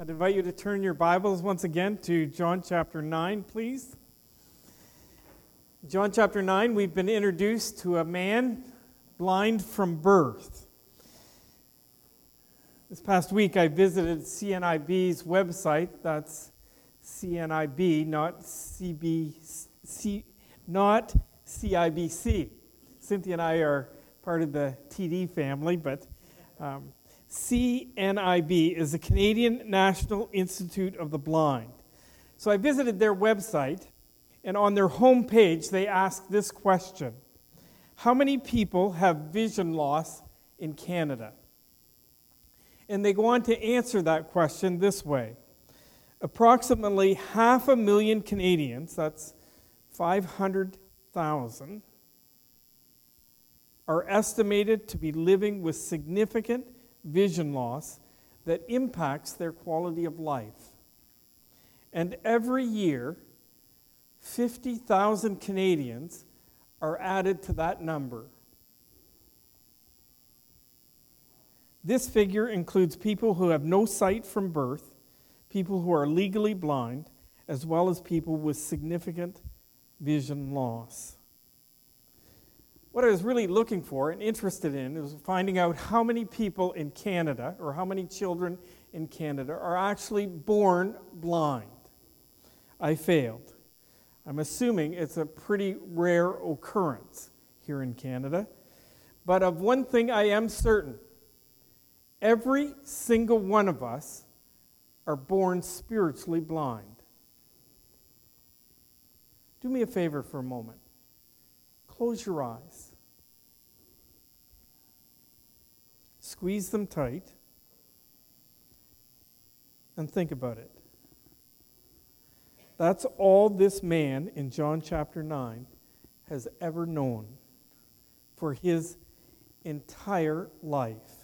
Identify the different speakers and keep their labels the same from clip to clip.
Speaker 1: I'd invite you to turn your Bibles once again to John chapter 9, please. John chapter 9, we've been introduced to a man blind from birth. This past week, I visited CNIB's website. That's CNIB, not CBC, not CIBC. Cynthia and I are part of the TD family, but um, CNIB is the Canadian National Institute of the Blind. So I visited their website, and on their homepage, they ask this question How many people have vision loss in Canada? And they go on to answer that question this way Approximately half a million Canadians, that's 500,000, are estimated to be living with significant vision loss that impacts their quality of life. And every year, 50,000 Canadians are added to that number. This figure includes people who have no sight from birth, people who are legally blind, as well as people with significant vision loss what I was really looking for and interested in was finding out how many people in Canada or how many children in Canada are actually born blind. I failed. I'm assuming it's a pretty rare occurrence here in Canada. But of one thing I am certain every single one of us are born spiritually blind. Do me a favor for a moment. Close your eyes. Squeeze them tight and think about it. That's all this man in John chapter 9 has ever known for his entire life.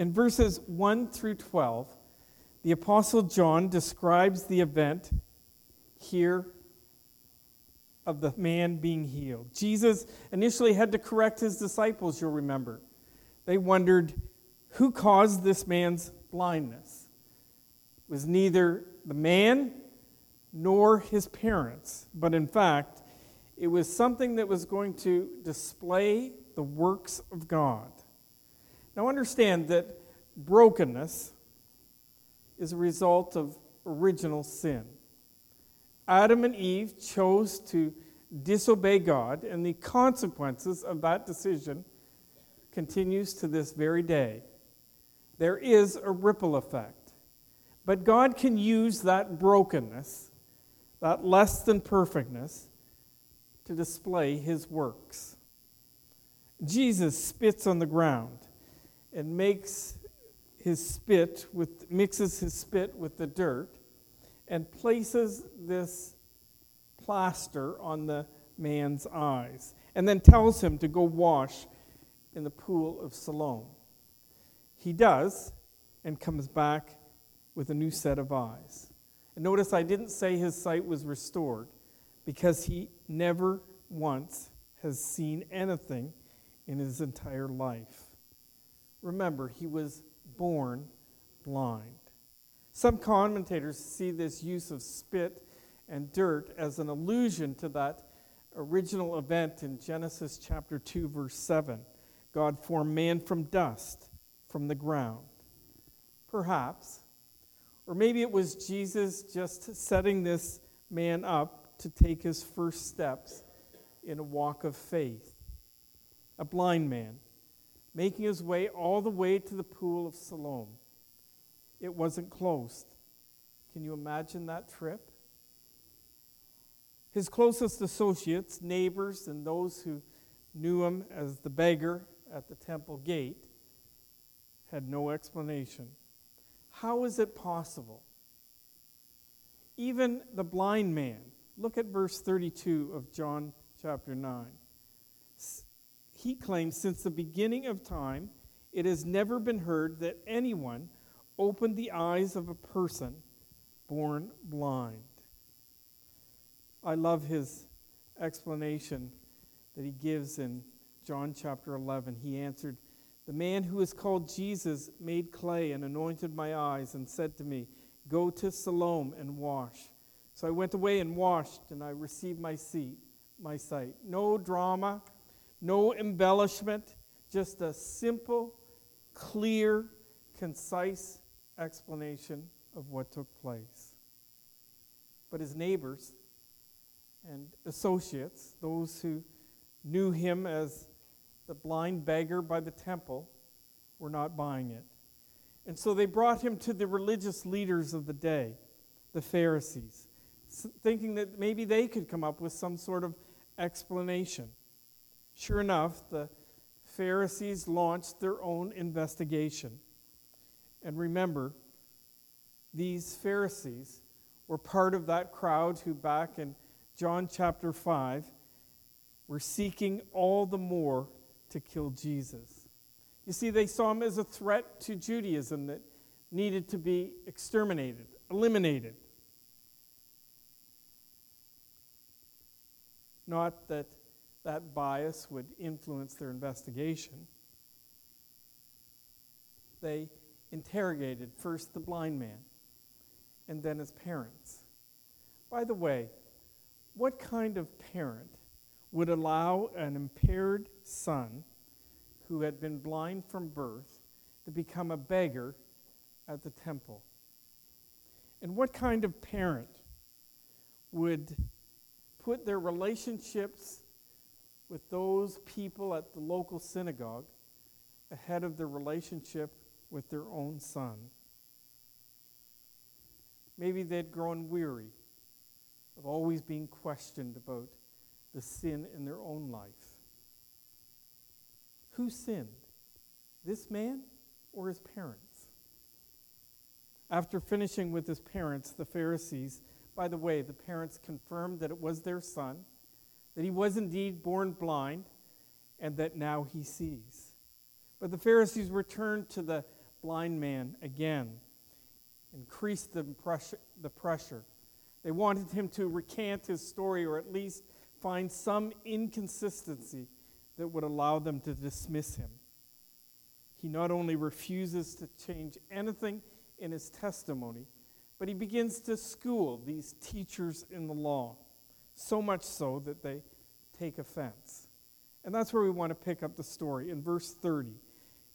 Speaker 1: In verses 1 through 12, the Apostle John describes the event here of the man being healed. Jesus initially had to correct his disciples, you'll remember. They wondered who caused this man's blindness. It was neither the man nor his parents, but in fact, it was something that was going to display the works of God. Now, understand that brokenness is a result of original sin. Adam and Eve chose to disobey God, and the consequences of that decision continues to this very day. There is a ripple effect. But God can use that brokenness, that less than perfectness, to display his works. Jesus spits on the ground and makes his spit with mixes his spit with the dirt and places this plaster on the man's eyes and then tells him to go wash in the pool of Siloam. He does and comes back with a new set of eyes. And notice I didn't say his sight was restored because he never once has seen anything in his entire life. Remember, he was born blind. Some commentators see this use of spit and dirt as an allusion to that original event in Genesis chapter 2, verse 7. God formed man from dust, from the ground. Perhaps. Or maybe it was Jesus just setting this man up to take his first steps in a walk of faith. A blind man making his way all the way to the pool of Siloam. It wasn't closed. Can you imagine that trip? His closest associates, neighbors, and those who knew him as the beggar at the temple gate had no explanation. How is it possible? Even the blind man, look at verse 32 of John chapter 9 he claims since the beginning of time, it has never been heard that anyone opened the eyes of a person born blind. I love his explanation that he gives in John chapter 11. He answered, The man who is called Jesus made clay and anointed my eyes and said to me, Go to Siloam and wash. So I went away and washed, and I received my seat, my sight. No drama, no embellishment, just a simple, clear, concise explanation of what took place. But his neighbors and associates, those who knew him as the blind beggar by the temple, were not buying it. And so they brought him to the religious leaders of the day, the Pharisees, thinking that maybe they could come up with some sort of explanation. Sure enough, the Pharisees launched their own investigation. And remember, these Pharisees were part of that crowd who, back in John chapter 5, were seeking all the more to kill Jesus. You see, they saw him as a threat to Judaism that needed to be exterminated, eliminated. Not that that bias would influence their investigation. They interrogated first the blind man and then his parents. By the way, what kind of parent would allow an impaired son who had been blind from birth to become a beggar at the temple? And what kind of parent would put their relationships with those people at the local synagogue ahead of their relationship with their own son? Maybe they'd grown weary of always being questioned about the sin in their own life. Who sinned? This man or his parents? After finishing with his parents, the Pharisees, by the way, the parents confirmed that it was their son, that he was indeed born blind, and that now he sees. But the Pharisees returned to the blind man again increased the pressure, the pressure. They wanted him to recant his story or at least find some inconsistency that would allow them to dismiss him. He not only refuses to change anything in his testimony, but he begins to school these teachers in the law, so much so that they take offense. And that's where we want to pick up the story in verse 30.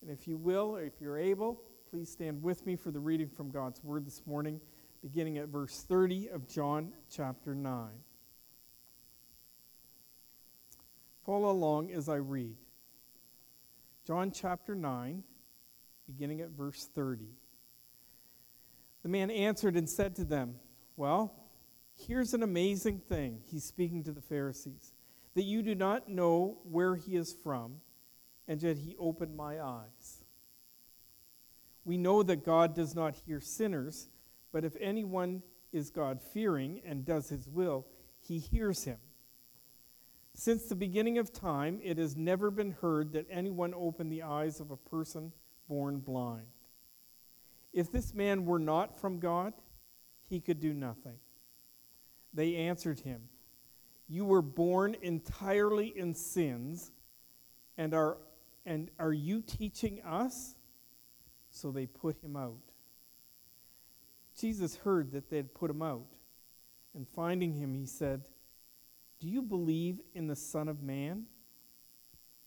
Speaker 1: And if you will, or if you're able, Please stand with me for the reading from God's Word this morning, beginning at verse 30 of John chapter 9. Follow along as I read. John chapter 9, beginning at verse 30. The man answered and said to them, Well, here's an amazing thing. He's speaking to the Pharisees that you do not know where he is from, and yet he opened my eyes we know that God does not hear sinners, but if anyone is God fearing and does his will, he hears him. Since the beginning of time, it has never been heard that anyone opened the eyes of a person born blind. If this man were not from God, he could do nothing. They answered him, You were born entirely in sins, and are, and are you teaching us? So they put him out. Jesus heard that they had put him out. And finding him, he said, Do you believe in the Son of Man?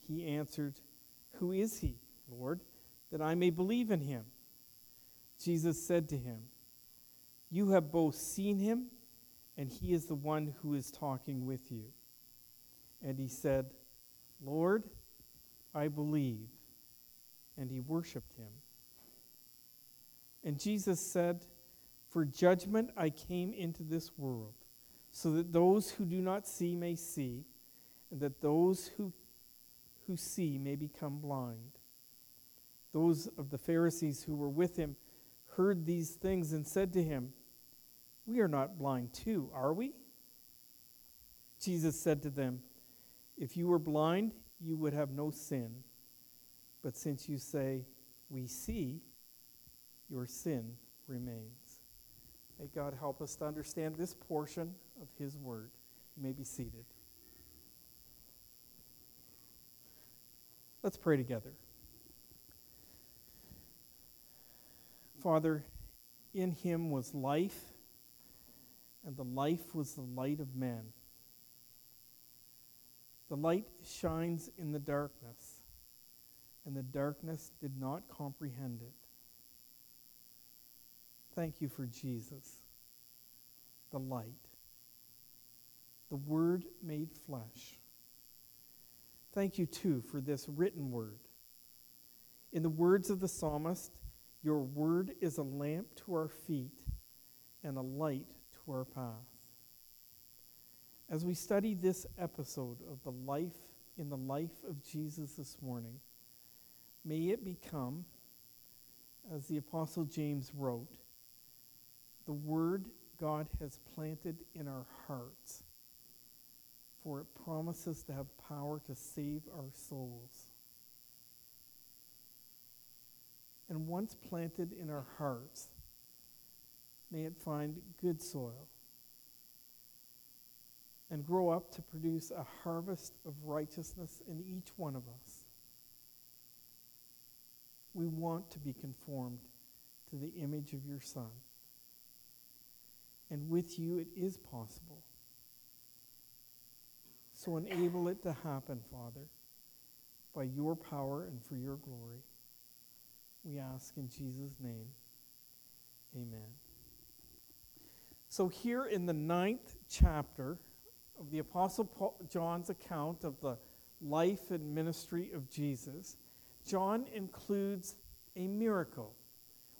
Speaker 1: He answered, Who is he, Lord, that I may believe in him? Jesus said to him, You have both seen him, and he is the one who is talking with you. And he said, Lord, I believe. And he worshiped him. And Jesus said, For judgment I came into this world, so that those who do not see may see, and that those who, who see may become blind. Those of the Pharisees who were with him heard these things and said to him, We are not blind too, are we? Jesus said to them, If you were blind, you would have no sin. But since you say, We see, your sin remains. May God help us to understand this portion of His Word. You may be seated. Let's pray together. Father, in Him was life, and the life was the light of men. The light shines in the darkness, and the darkness did not comprehend it. Thank you for Jesus, the light, the Word made flesh. Thank you, too, for this written word. In the words of the psalmist, your word is a lamp to our feet and a light our path. As we study this episode of the life in the life of Jesus this morning, may it become, as the Apostle James wrote, the word God has planted in our hearts, for it promises to have power to save our souls. And once planted in our hearts, may it find good soil and grow up to produce a harvest of righteousness in each one of us. We want to be conformed to the image of your Son. And with you, it is possible. So enable it to happen, Father, by your power and for your glory. We ask in Jesus' name. Amen. So, here in the ninth chapter of the Apostle Paul, John's account of the life and ministry of Jesus, John includes a miracle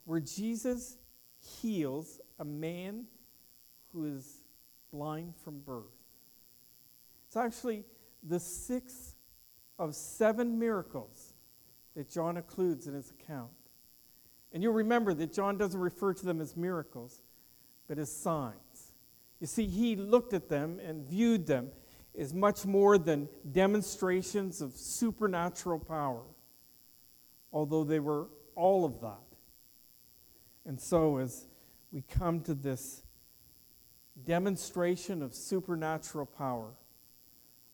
Speaker 1: where Jesus heals a man who is blind from birth. It's actually the sixth of seven miracles that John includes in his account. And you'll remember that John doesn't refer to them as miracles, but as signs. You see, he looked at them and viewed them as much more than demonstrations of supernatural power, although they were all of that. And so, as we come to this demonstration of supernatural power,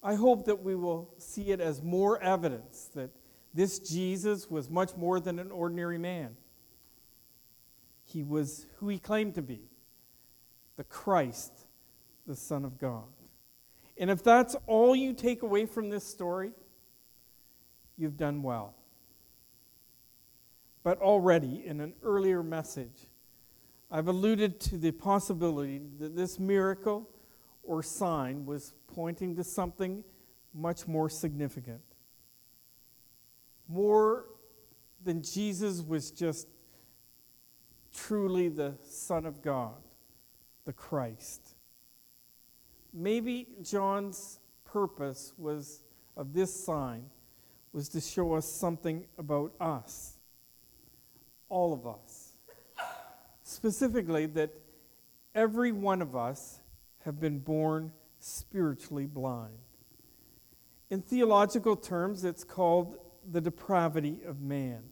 Speaker 1: I hope that we will see it as more evidence that this Jesus was much more than an ordinary man. He was who he claimed to be the Christ, the Son of God. And if that's all you take away from this story, you've done well. But already in an earlier message, I've alluded to the possibility that this miracle or sign was pointing to something much more significant. More than Jesus was just truly the Son of God, the Christ. Maybe John's purpose was of this sign was to show us something about us, all of us. Specifically, that every one of us have been born spiritually blind. In theological terms, it's called the depravity of man.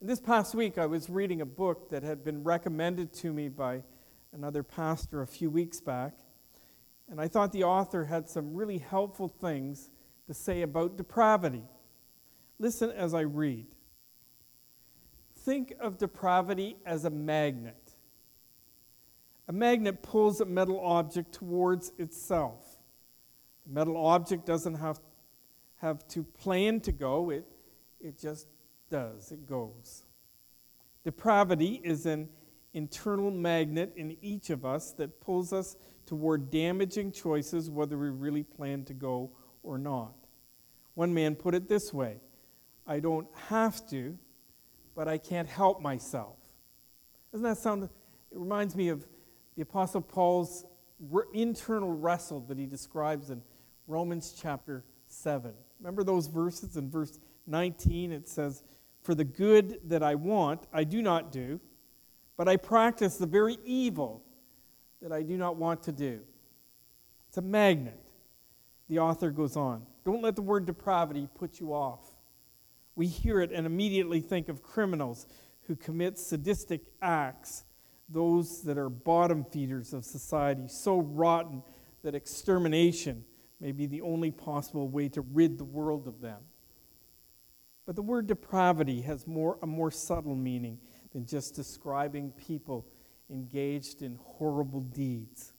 Speaker 1: This past week, I was reading a book that had been recommended to me by another pastor a few weeks back. And I thought the author had some really helpful things to say about depravity. Listen as I read. Think of depravity as a magnet. A magnet pulls a metal object towards itself. The metal object doesn't have, have to plan to go, it, it just does, it goes. Depravity is an internal magnet in each of us that pulls us toward damaging choices, whether we really plan to go or not. One man put it this way I don't have to, but I can't help myself. Doesn't that sound? It reminds me of the Apostle Paul's internal wrestle that he describes in Romans chapter 7. Remember those verses in verse 19? It says, for the good that I want, I do not do, but I practice the very evil that I do not want to do. It's a magnet. The author goes on. Don't let the word depravity put you off. We hear it and immediately think of criminals who commit sadistic acts, those that are bottom feeders of society, so rotten that extermination may be the only possible way to rid the world of them. But the word depravity has more, a more subtle meaning than just describing people engaged in horrible deeds.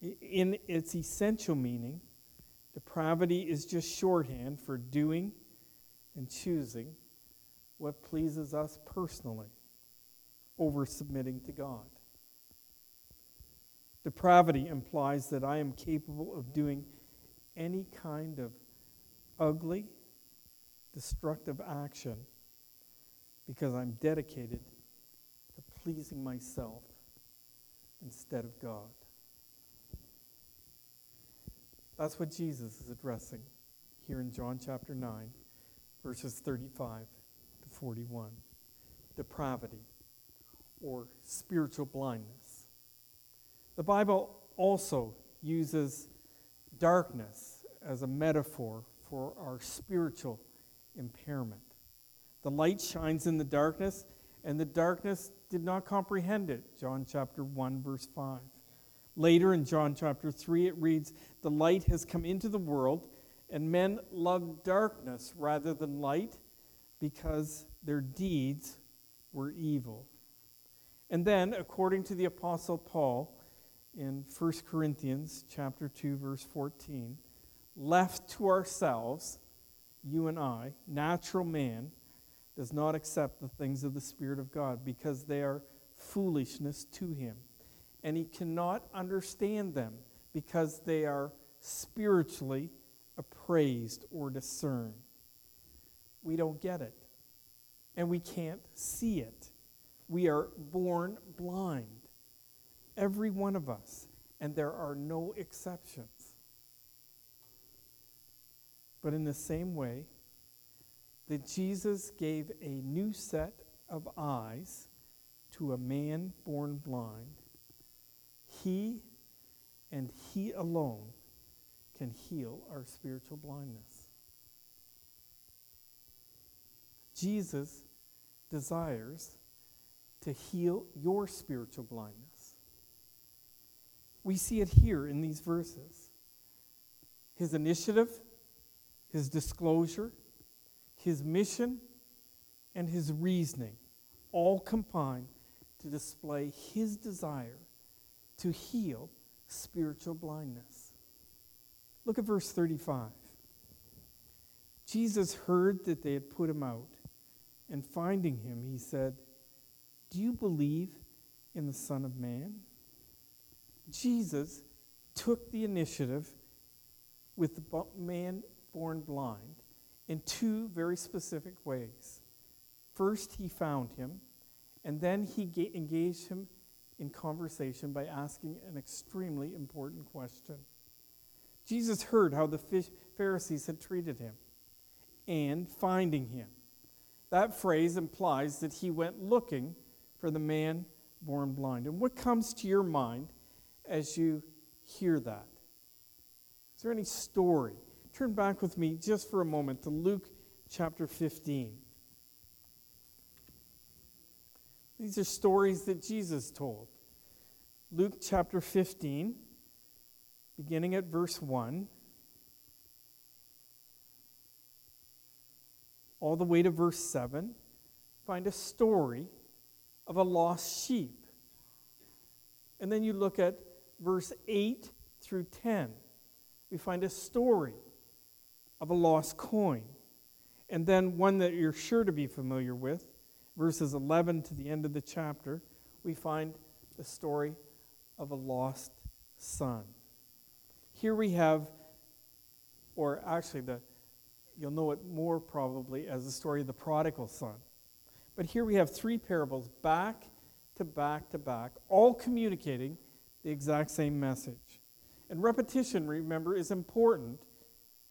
Speaker 1: In its essential meaning, depravity is just shorthand for doing and choosing what pleases us personally over submitting to God. Depravity implies that I am capable of doing any kind of ugly, destructive action because I'm dedicated to pleasing myself instead of God. That's what Jesus is addressing here in John chapter 9, verses 35 to 41. Depravity or spiritual blindness. The Bible also uses darkness as a metaphor for our spiritual impairment. The light shines in the darkness, and the darkness did not comprehend it. John chapter 1, verse 5. Later in John chapter 3, it reads, The light has come into the world, and men loved darkness rather than light because their deeds were evil. And then, according to the Apostle Paul in 1 Corinthians chapter 2, verse 14, left to ourselves, you and I, natural man, does not accept the things of the Spirit of God because they are foolishness to him. And he cannot understand them because they are spiritually appraised or discerned. We don't get it. And we can't see it. We are born blind. Every one of us. And there are no exceptions. But in the same way, that Jesus gave a new set of eyes to a man born blind, he and he alone can heal our spiritual blindness. Jesus desires to heal your spiritual blindness. We see it here in these verses. His initiative, his disclosure, his mission, and his reasoning all combine to display his desire to heal spiritual blindness. Look at verse 35. Jesus heard that they had put him out, and finding him, he said, Do you believe in the Son of Man? Jesus took the initiative with the man born blind in two very specific ways. First, he found him, and then he ga- engaged him in conversation by asking an extremely important question. Jesus heard how the Pharisees had treated him and finding him. That phrase implies that he went looking for the man born blind. And what comes to your mind as you hear that? Is there any story? Turn back with me just for a moment to Luke chapter 15. These are stories that Jesus told. Luke chapter 15, beginning at verse 1, all the way to verse 7, find a story of a lost sheep. And then you look at verse 8 through 10, we find a story of a lost coin. And then one that you're sure to be familiar with, verses 11 to the end of the chapter, we find the story of a lost son. Here we have, or actually, the, you'll know it more probably as the story of the prodigal son. But here we have three parables back to back to back, all communicating the exact same message. And repetition, remember, is important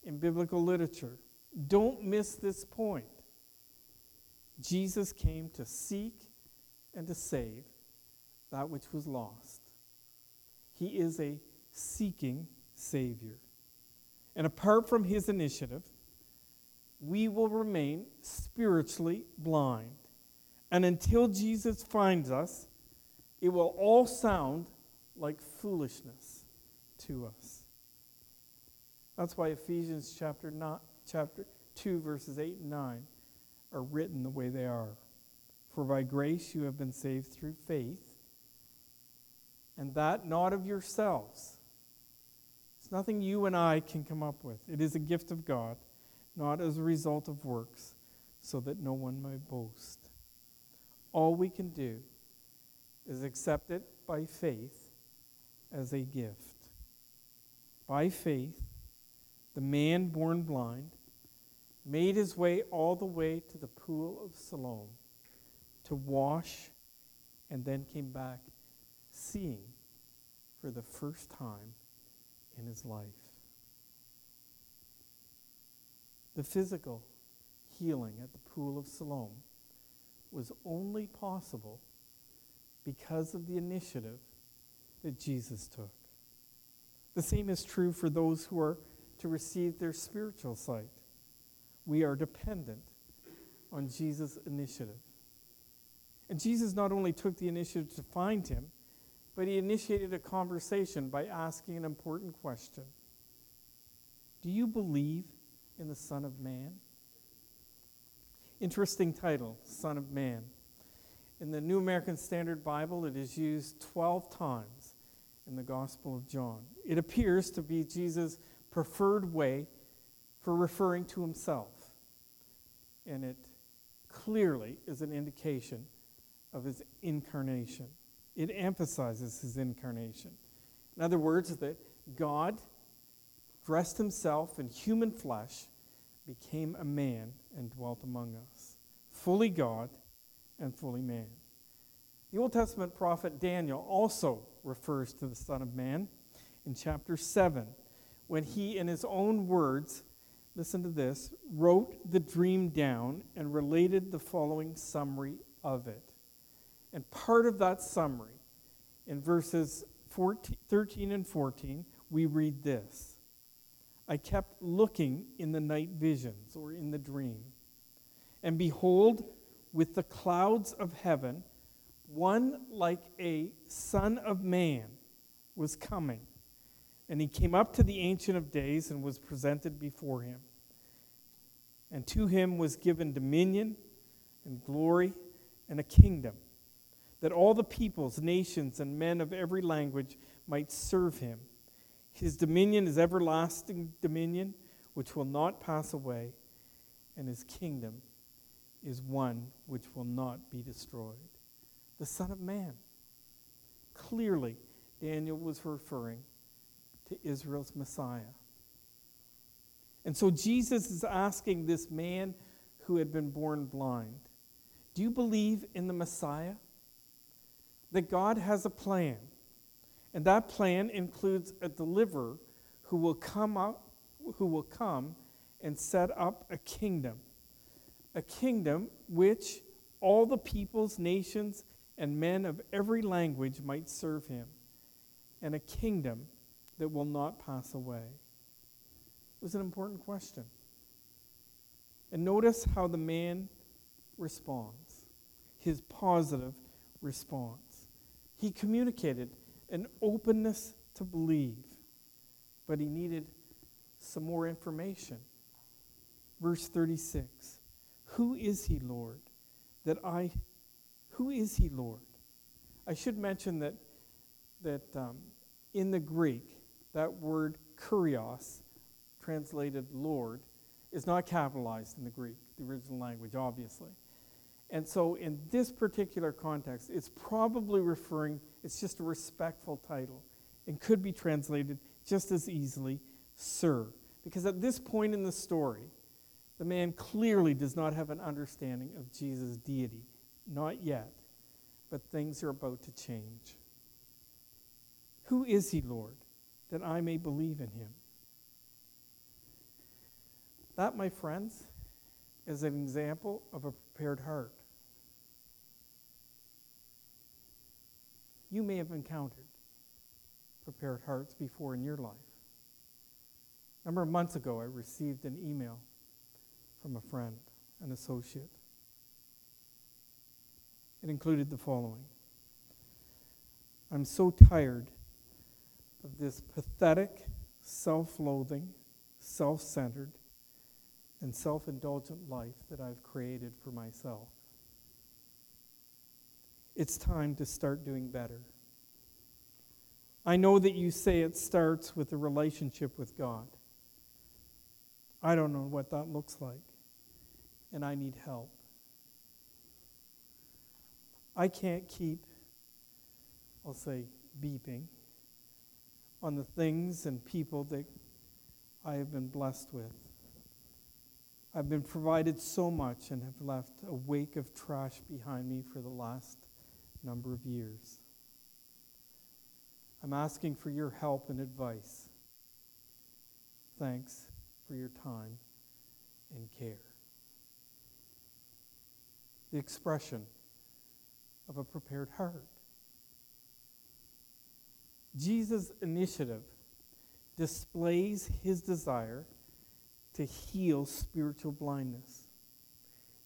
Speaker 1: in biblical literature. Don't miss this point. Jesus came to seek and to save that which was lost. He is a seeking Savior. And apart from His initiative, we will remain spiritually blind. And until Jesus finds us, it will all sound like foolishness to us. That's why Ephesians chapter, not, chapter 2, verses 8 and 9 are written the way they are. For by grace you have been saved through faith, and that not of yourselves. It's nothing you and I can come up with. It is a gift of God, not as a result of works, so that no one may boast. All we can do is accept it by faith as a gift. By faith, the man born blind made his way all the way to the pool of Siloam to wash and then came back seeing for the first time in his life. The physical healing at the pool of Siloam was only possible because of the initiative that Jesus took. The same is true for those who are to receive their spiritual sight. We are dependent on Jesus' initiative. And Jesus not only took the initiative to find him, but he initiated a conversation by asking an important question Do you believe in the Son of Man? Interesting title, Son of Man. In the New American Standard Bible, it is used 12 times in the Gospel of John. It appears to be Jesus' preferred way for referring to himself. And it clearly is an indication of his incarnation. It emphasizes his incarnation. In other words, that God dressed himself in human flesh, became a man, and dwelt among us, fully God and fully man. The Old Testament prophet Daniel also refers to the Son of Man in chapter 7 when he, in his own words, listen to this, wrote the dream down and related the following summary of it. And part of that summary, in verses 14, 13 and 14, we read this I kept looking in the night visions or in the dream, and behold, with the clouds of heaven, one like a son of man was coming. And he came up to the Ancient of Days and was presented before him. And to him was given dominion and glory and a kingdom that all the peoples, nations, and men of every language might serve him. His dominion is everlasting dominion, which will not pass away, and his kingdom is one which will not be destroyed. The Son of Man. Clearly, Daniel was referring to Israel's Messiah. And so Jesus is asking this man who had been born blind Do you believe in the Messiah? that God has a plan. And that plan includes a deliverer who will come up, who will come and set up a kingdom. A kingdom which all the peoples, nations, and men of every language might serve him. And a kingdom that will not pass away. It was an important question. And notice how the man responds his positive response. He communicated an openness to believe, but he needed some more information. Verse 36 Who is he, Lord? That I, who is he, Lord? I should mention that, that um, in the Greek, that word kurios, translated Lord, is not capitalized in the Greek, the original language, obviously. And so, in this particular context, it's probably referring, it's just a respectful title and could be translated just as easily, Sir. Because at this point in the story, the man clearly does not have an understanding of Jesus' deity. Not yet, but things are about to change. Who is he, Lord, that I may believe in him? That, my friends, is an example of a prepared heart. you may have encountered prepared hearts before in your life. A number of months ago, I received an email from a friend, an associate. It included the following I'm so tired of this pathetic, self loathing, self centered, and self indulgent life that I've created for myself. It's time to start doing better. I know that you say it starts with a relationship with God. I don't know what that looks like, and I need help. I can't keep, I'll say, beeping on the things and people that I have been blessed with. I've been provided so much and have left a wake of trash behind me for the last number of years. I'm asking for your help and advice. Thanks for your time and care. The expression of a prepared heart. Jesus' initiative displays his desire to heal spiritual blindness.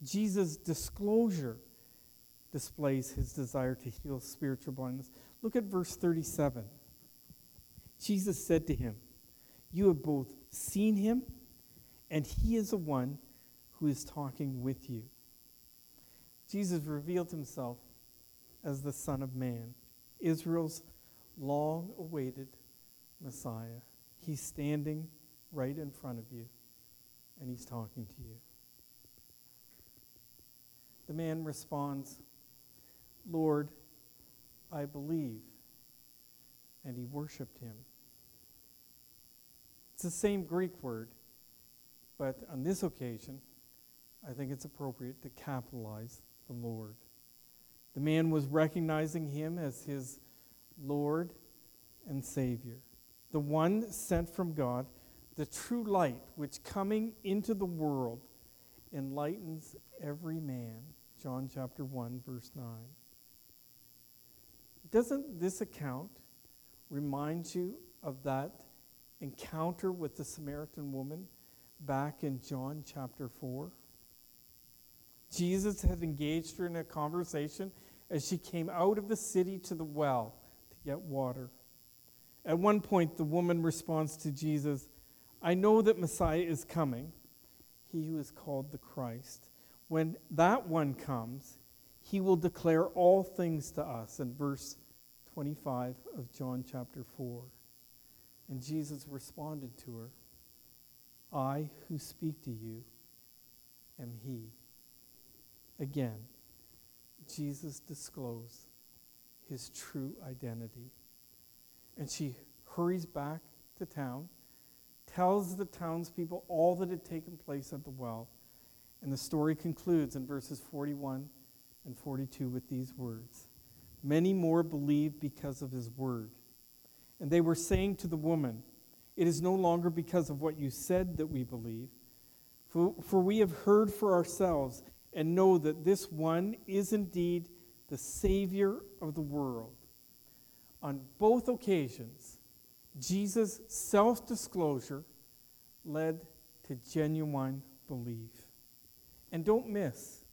Speaker 1: Jesus' disclosure displays his desire to heal spiritual blindness. Look at verse 37. Jesus said to him, You have both seen him, and he is the one who is talking with you. Jesus revealed himself as the Son of Man, Israel's long awaited Messiah. He's standing right in front of you, and he's talking to you. The man responds, Lord, I believe. And he worshiped him. It's the same Greek word, but on this occasion, I think it's appropriate to capitalize the Lord. The man was recognizing him as his Lord and Savior, the one sent from God, the true light which coming into the world enlightens every man. John chapter 1, verse 9. Doesn't this account remind you of that encounter with the Samaritan woman back in John chapter 4? Jesus had engaged her in a conversation as she came out of the city to the well get water. At one point, the woman responds to Jesus, I know that Messiah is coming, he who is called the Christ. When that one comes, he will declare all things to us in verse 25 of John chapter 4. And Jesus responded to her, I who speak to you am he. Again, Jesus disclosed his true identity. And she hurries back to town, tells the townspeople all that had taken place at the well. And the story concludes in verses 41 and 42 with these words Many more believed because of his word. And they were saying to the woman, It is no longer because of what you said that we believe, for, for we have heard for ourselves and know that this one is indeed the Savior of the world. On both occasions, Jesus' self disclosure led to genuine belief. And don't miss,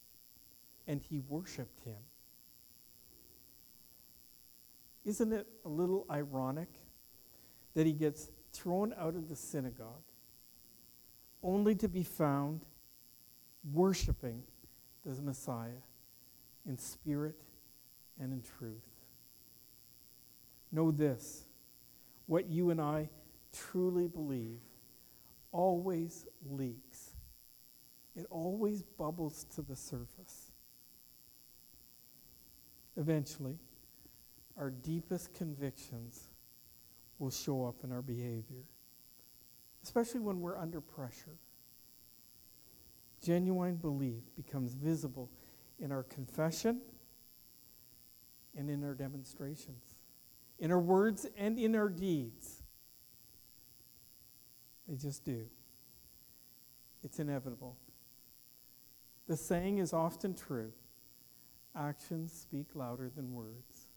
Speaker 1: and he worshiped him. Isn't it a little ironic that he gets thrown out of the synagogue only to be found worshiping the Messiah in spirit and in truth? Know this what you and I truly believe always leaks, it always bubbles to the surface. Eventually, our deepest convictions will show up in our behavior, especially when we're under pressure. Genuine belief becomes visible in our confession and in our demonstrations, in our words and in our deeds. They just do. It's inevitable. The saying is often true actions speak louder than words.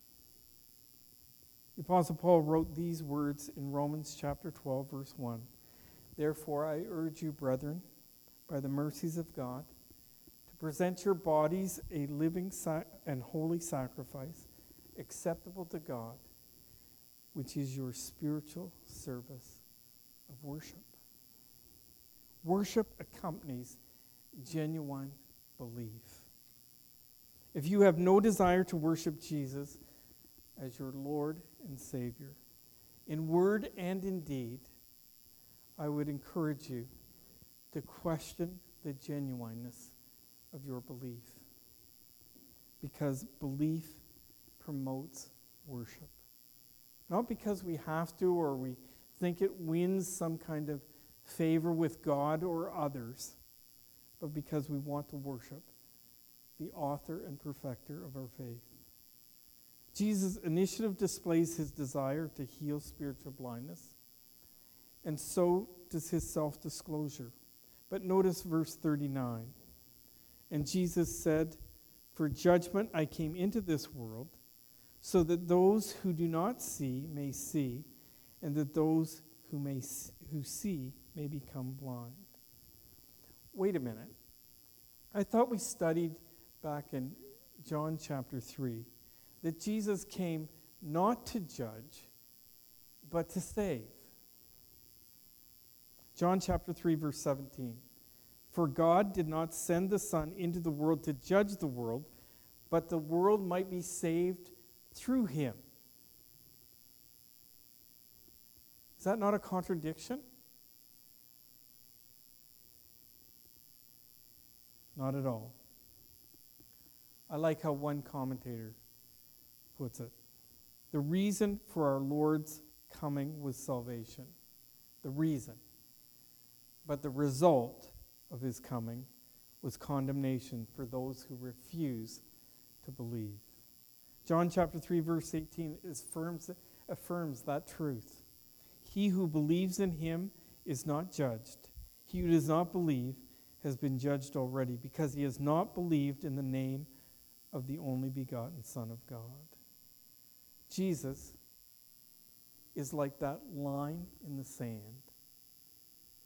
Speaker 1: The Apostle Paul wrote these words in Romans chapter 12, verse 1. Therefore, I urge you, brethren, by the mercies of God, to present your bodies a living and holy sacrifice, acceptable to God, which is your spiritual service of worship. Worship accompanies genuine belief. If you have no desire to worship Jesus as your Lord and Savior, in word and in deed, I would encourage you to question the genuineness of your belief. Because belief promotes worship. Not because we have to or we think it wins some kind of favor with God or others, but because we want to worship the author and perfecter of our faith. Jesus' initiative displays his desire to heal spiritual blindness, and so does his self disclosure. But notice verse 39. And Jesus said, For judgment I came into this world, so that those who do not see may see, and that those who, may, who see may become blind. Wait a minute. I thought we studied back in John chapter 3 that Jesus came not to judge, but to save. John chapter 3, verse 17. For God did not send the Son into the world to judge the world, but the world might be saved through him. Is that not a contradiction? Not at all. I like how one commentator puts it. The reason for our Lord's coming was salvation. The reason. But the result of his coming was condemnation for those who refuse to believe. John chapter 3, verse 18 affirms, affirms that truth. He who believes in him is not judged. He who does not believe has been judged already because he has not believed in the name of the only begotten Son of God. Jesus is like that line in the sand.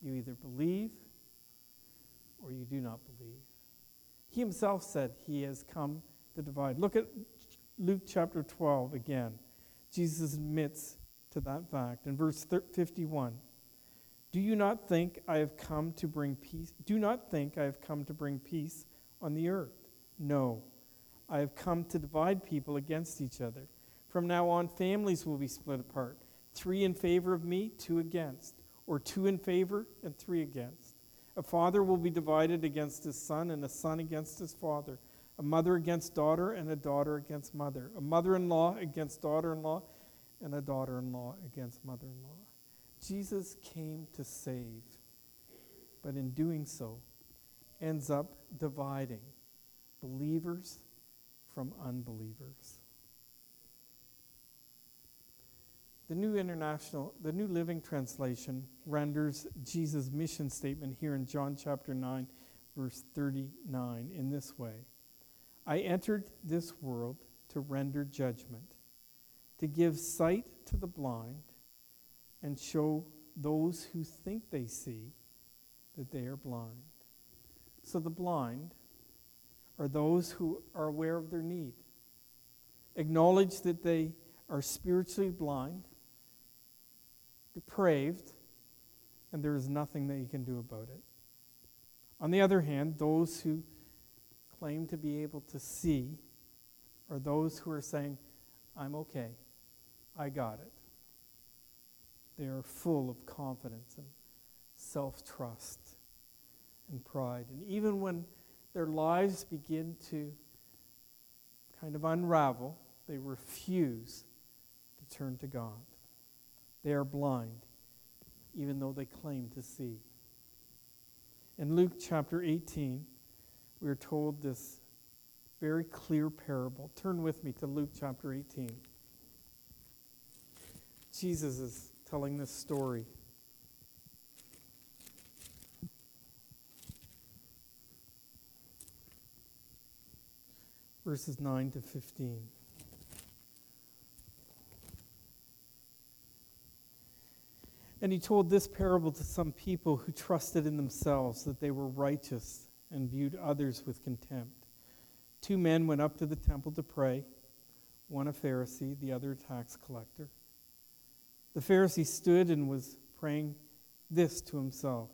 Speaker 1: You either believe or you do not believe. He himself said he has come to divide. Look at Luke chapter 12 again. Jesus admits to that fact in verse 51. Do you not think I have come to bring peace? Do not think I have come to bring peace on the earth. No, I have come to divide people against each other. From now on, families will be split apart three in favor of me, two against, or two in favor and three against. A father will be divided against his son, and a son against his father, a mother against daughter, and a daughter against mother, a mother in law against daughter in law, and a daughter in law against mother in law. Jesus came to save, but in doing so, ends up dividing believers from unbelievers. The New International, the New Living Translation renders Jesus' mission statement here in John chapter 9, verse 39 in this way I entered this world to render judgment, to give sight to the blind, and show those who think they see that they are blind. So the blind are those who are aware of their need, acknowledge that they are spiritually blind, depraved, and there is nothing that you can do about it. On the other hand, those who claim to be able to see are those who are saying, I'm okay, I got it. They are full of confidence and self trust and pride. And even when their lives begin to kind of unravel, they refuse to turn to God. They are blind, even though they claim to see. In Luke chapter 18, we are told this very clear parable. Turn with me to Luke chapter 18. Jesus is telling this story. verses 9 to 15. And he told this parable to some people who trusted in themselves that they were righteous and viewed others with contempt. Two men went up to the temple to pray, one a Pharisee, the other a tax collector. The Pharisee stood and was praying this to himself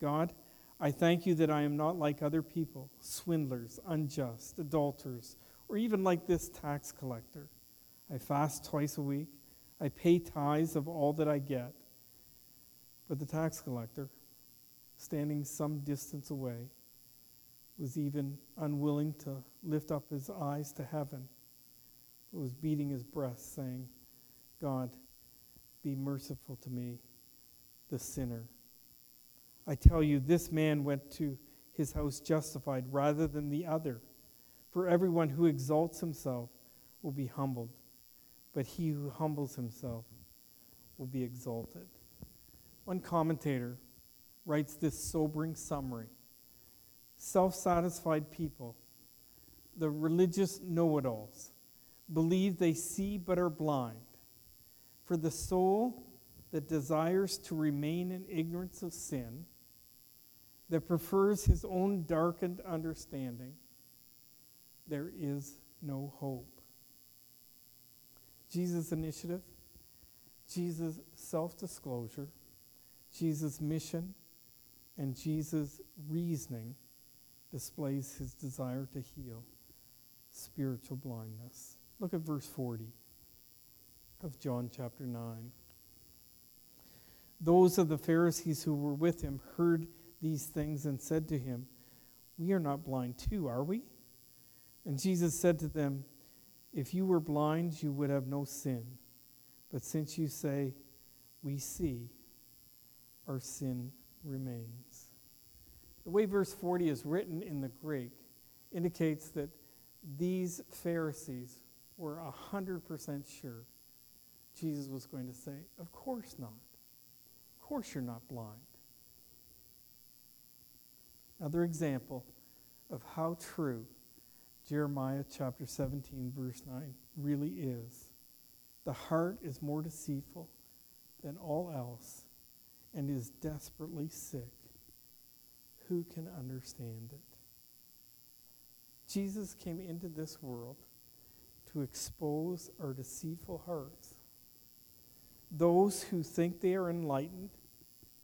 Speaker 1: God, I thank you that I am not like other people, swindlers, unjust, adulterers, or even like this tax collector. I fast twice a week. I pay tithes of all that I get. But the tax collector, standing some distance away, was even unwilling to lift up his eyes to heaven, but was beating his breast, saying, God, be merciful to me, the sinner. I tell you, this man went to his house justified rather than the other. For everyone who exalts himself will be humbled, but he who humbles himself will be exalted. One commentator writes this sobering summary Self satisfied people, the religious know it alls, believe they see but are blind. For the soul that desires to remain in ignorance of sin, that prefers his own darkened understanding, there is no hope. Jesus' initiative, Jesus' self disclosure, Jesus' mission, and Jesus' reasoning displays his desire to heal spiritual blindness. Look at verse 40 of John chapter 9. Those of the Pharisees who were with him heard these things and said to him, We are not blind too, are we? And Jesus said to them, If you were blind, you would have no sin. But since you say, We see, our sin remains. The way verse 40 is written in the Greek indicates that these Pharisees were 100% sure Jesus was going to say, Of course not. Of course you're not blind. Another example of how true Jeremiah chapter 17, verse 9 really is. The heart is more deceitful than all else and is desperately sick. Who can understand it? Jesus came into this world to expose our deceitful hearts. Those who think they are enlightened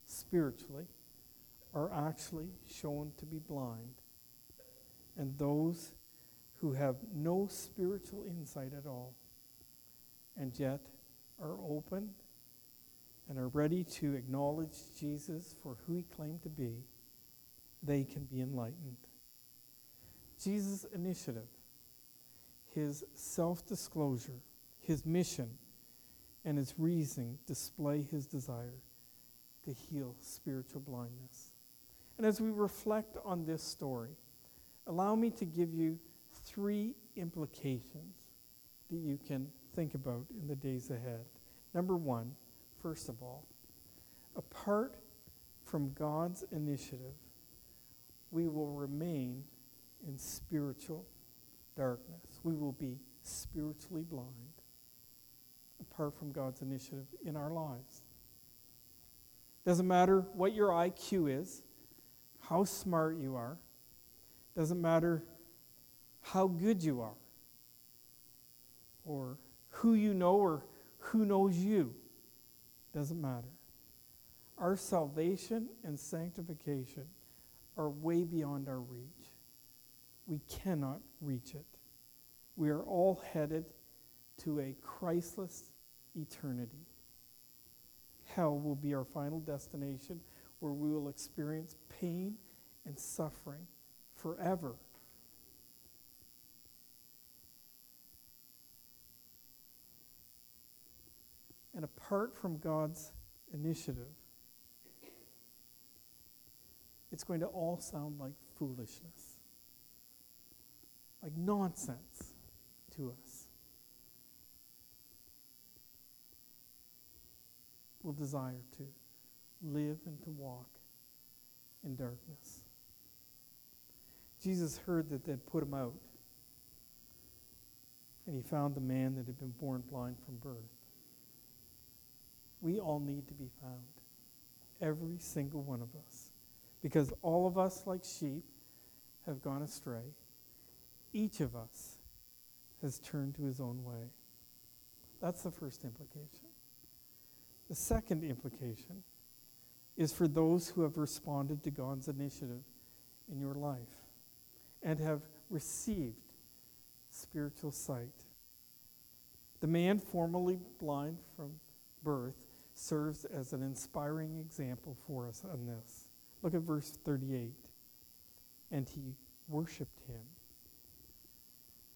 Speaker 1: spiritually are actually shown to be blind. And those who have no spiritual insight at all and yet are open and are ready to acknowledge Jesus for who he claimed to be, they can be enlightened. Jesus' initiative, his self disclosure, his mission, and his reasoning display his desire to heal spiritual blindness. And as we reflect on this story, allow me to give you three implications that you can think about in the days ahead. Number one, first of all, apart from God's initiative, we will remain in spiritual darkness. We will be spiritually blind apart from God's initiative in our lives. Doesn't matter what your IQ is, how smart you are, doesn't matter how good you are, or who you know, or who knows you. Doesn't matter. Our salvation and sanctification are way beyond our reach. We cannot reach it. We are all headed to a Christless eternity. Hell will be our final destination where we will experience pain and suffering forever. And apart from God's initiative, it's going to all sound like foolishness, like nonsense to us. We'll desire to live and to walk in darkness. Jesus heard that they'd put him out, and he found the man that had been born blind from birth. We all need to be found, every single one of us, because all of us, like sheep, have gone astray. Each of us has turned to his own way. That's the first implication. The second implication is for those who have responded to God's initiative in your life and have received spiritual sight. The man formerly blind from birth serves as an inspiring example for us on this. Look at verse 38. And he worshiped him.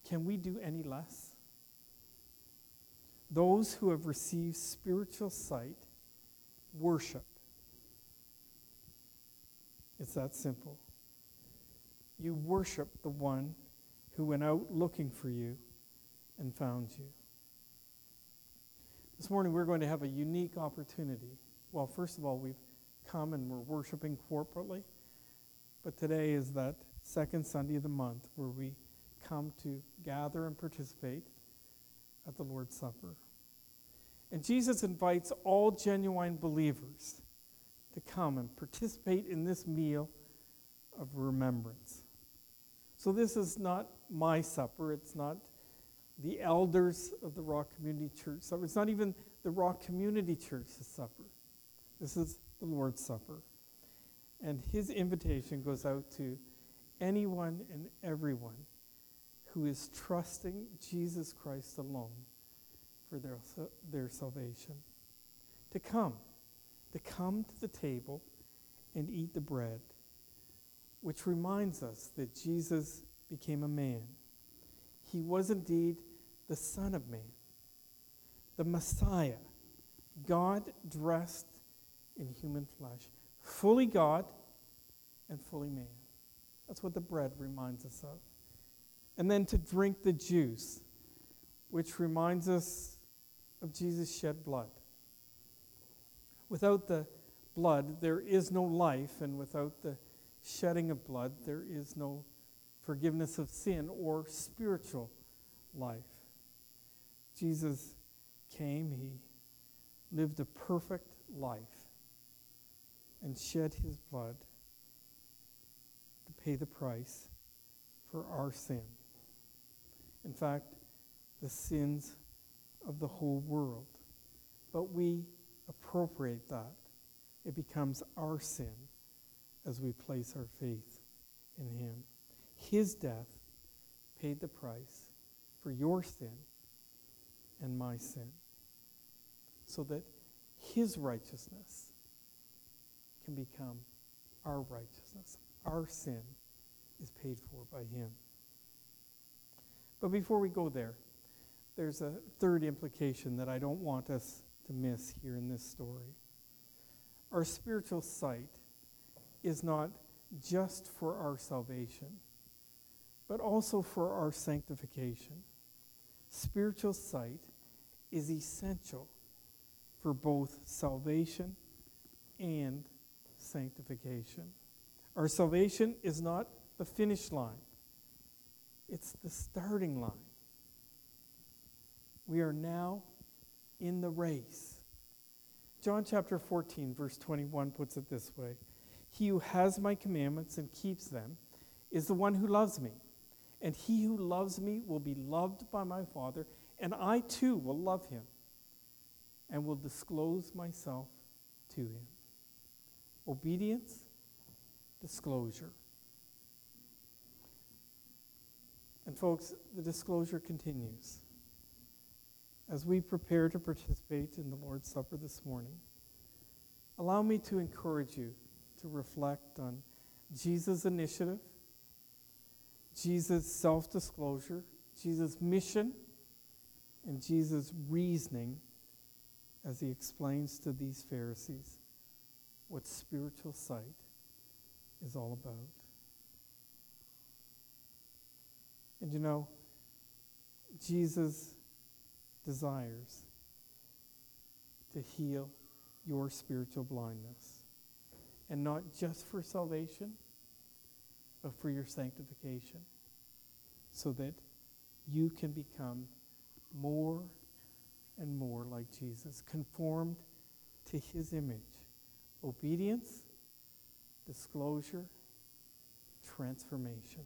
Speaker 1: Can we do any less? Those who have received spiritual sight worship. It's that simple. You worship the one who went out looking for you and found you. This morning we're going to have a unique opportunity. Well, first of all, we've come and we're worshiping corporately, but today is that second Sunday of the month where we come to gather and participate at the Lord's Supper. And Jesus invites all genuine believers to come and participate in this meal of remembrance. So, this is not my supper. It's not the elders of the Rock Community Church supper. It's not even the Rock Community Church's supper. This is the Lord's Supper. And his invitation goes out to anyone and everyone who is trusting Jesus Christ alone for their, their salvation. To come, to come to the table and eat the bread, which reminds us that Jesus became a man. He was indeed the Son of Man, the Messiah, God dressed in human flesh, fully God and fully man. That's what the bread reminds us of. And then to drink the juice, which reminds us of Jesus' shed blood. Without the blood, there is no life, and without the shedding of blood, there is no forgiveness of sin or spiritual life. Jesus came, he lived a perfect life and shed his blood to pay the price for our sin. In fact, the sins of the whole world. But we appropriate that. It becomes our sin as we place our faith in him. His death paid the price for your sin and my sin so that his righteousness can become our righteousness. Our sin is paid for by him. But before we go there, there's a third implication that I don't want us to miss here in this story. Our spiritual sight is not just for our salvation, but also for our sanctification. Spiritual sight is essential for both salvation and sanctification. Our salvation is not the finish line, it's the starting line. We are now in the race. John chapter 14, verse 21 puts it this way He who has my commandments and keeps them is the one who loves me. And he who loves me will be loved by my Father, and I too will love him and will disclose myself to him. Obedience, disclosure. And, folks, the disclosure continues. As we prepare to participate in the Lord's Supper this morning, allow me to encourage you to reflect on Jesus' initiative, Jesus' self disclosure, Jesus' mission, and Jesus' reasoning as he explains to these Pharisees what spiritual sight is all about. And you know, Jesus desires to heal your spiritual blindness. And not just for salvation, but for your sanctification. So that you can become more and more like Jesus, conformed to his image. Obedience, disclosure, transformation.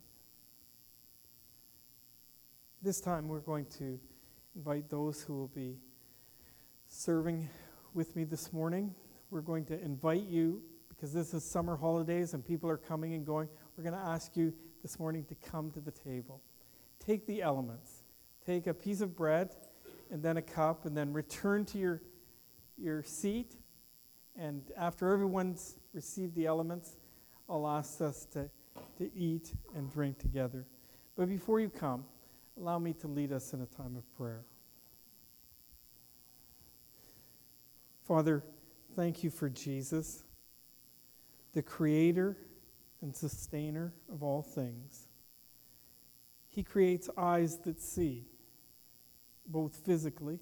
Speaker 1: This time we're going to invite those who will be serving with me this morning. We're going to invite you, because this is summer holidays and people are coming and going, we're going to ask you this morning to come to the table. Take the elements. Take a piece of bread and then a cup, and then return to your, your seat. And after everyone's received the elements, I'll ask us to, to eat and drink together. But before you come, allow me to lead us in a time of prayer. Father, thank you for Jesus, the creator and sustainer of all things. He creates eyes that see, both physically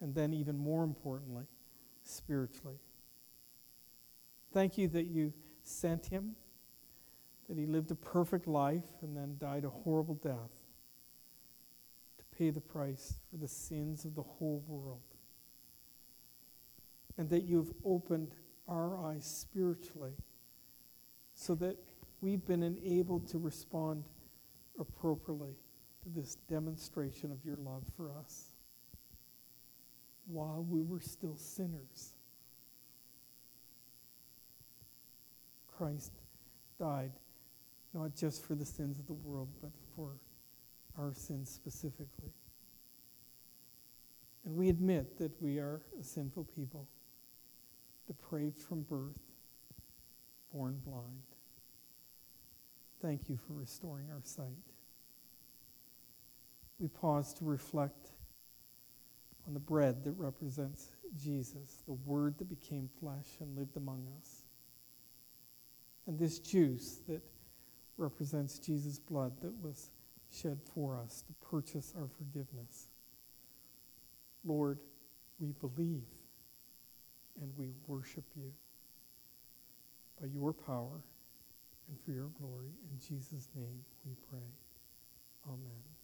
Speaker 1: and then, even more importantly, spiritually. Thank you that you sent him, that he lived a perfect life and then died a horrible death to pay the price for the sins of the whole world. And that you've opened our eyes spiritually so that we've been enabled to respond appropriately to this demonstration of your love for us while we were still sinners. Christ died not just for the sins of the world, but for our sins specifically. And we admit that we are a sinful people, depraved from birth, born blind. Thank you for restoring our sight. We pause to reflect on the bread that represents Jesus, the Word that became flesh and lived among us and this juice that represents Jesus' blood that was shed for us to purchase our forgiveness. Lord, we believe and we worship you by your power and for your glory. In Jesus' name we pray. Amen.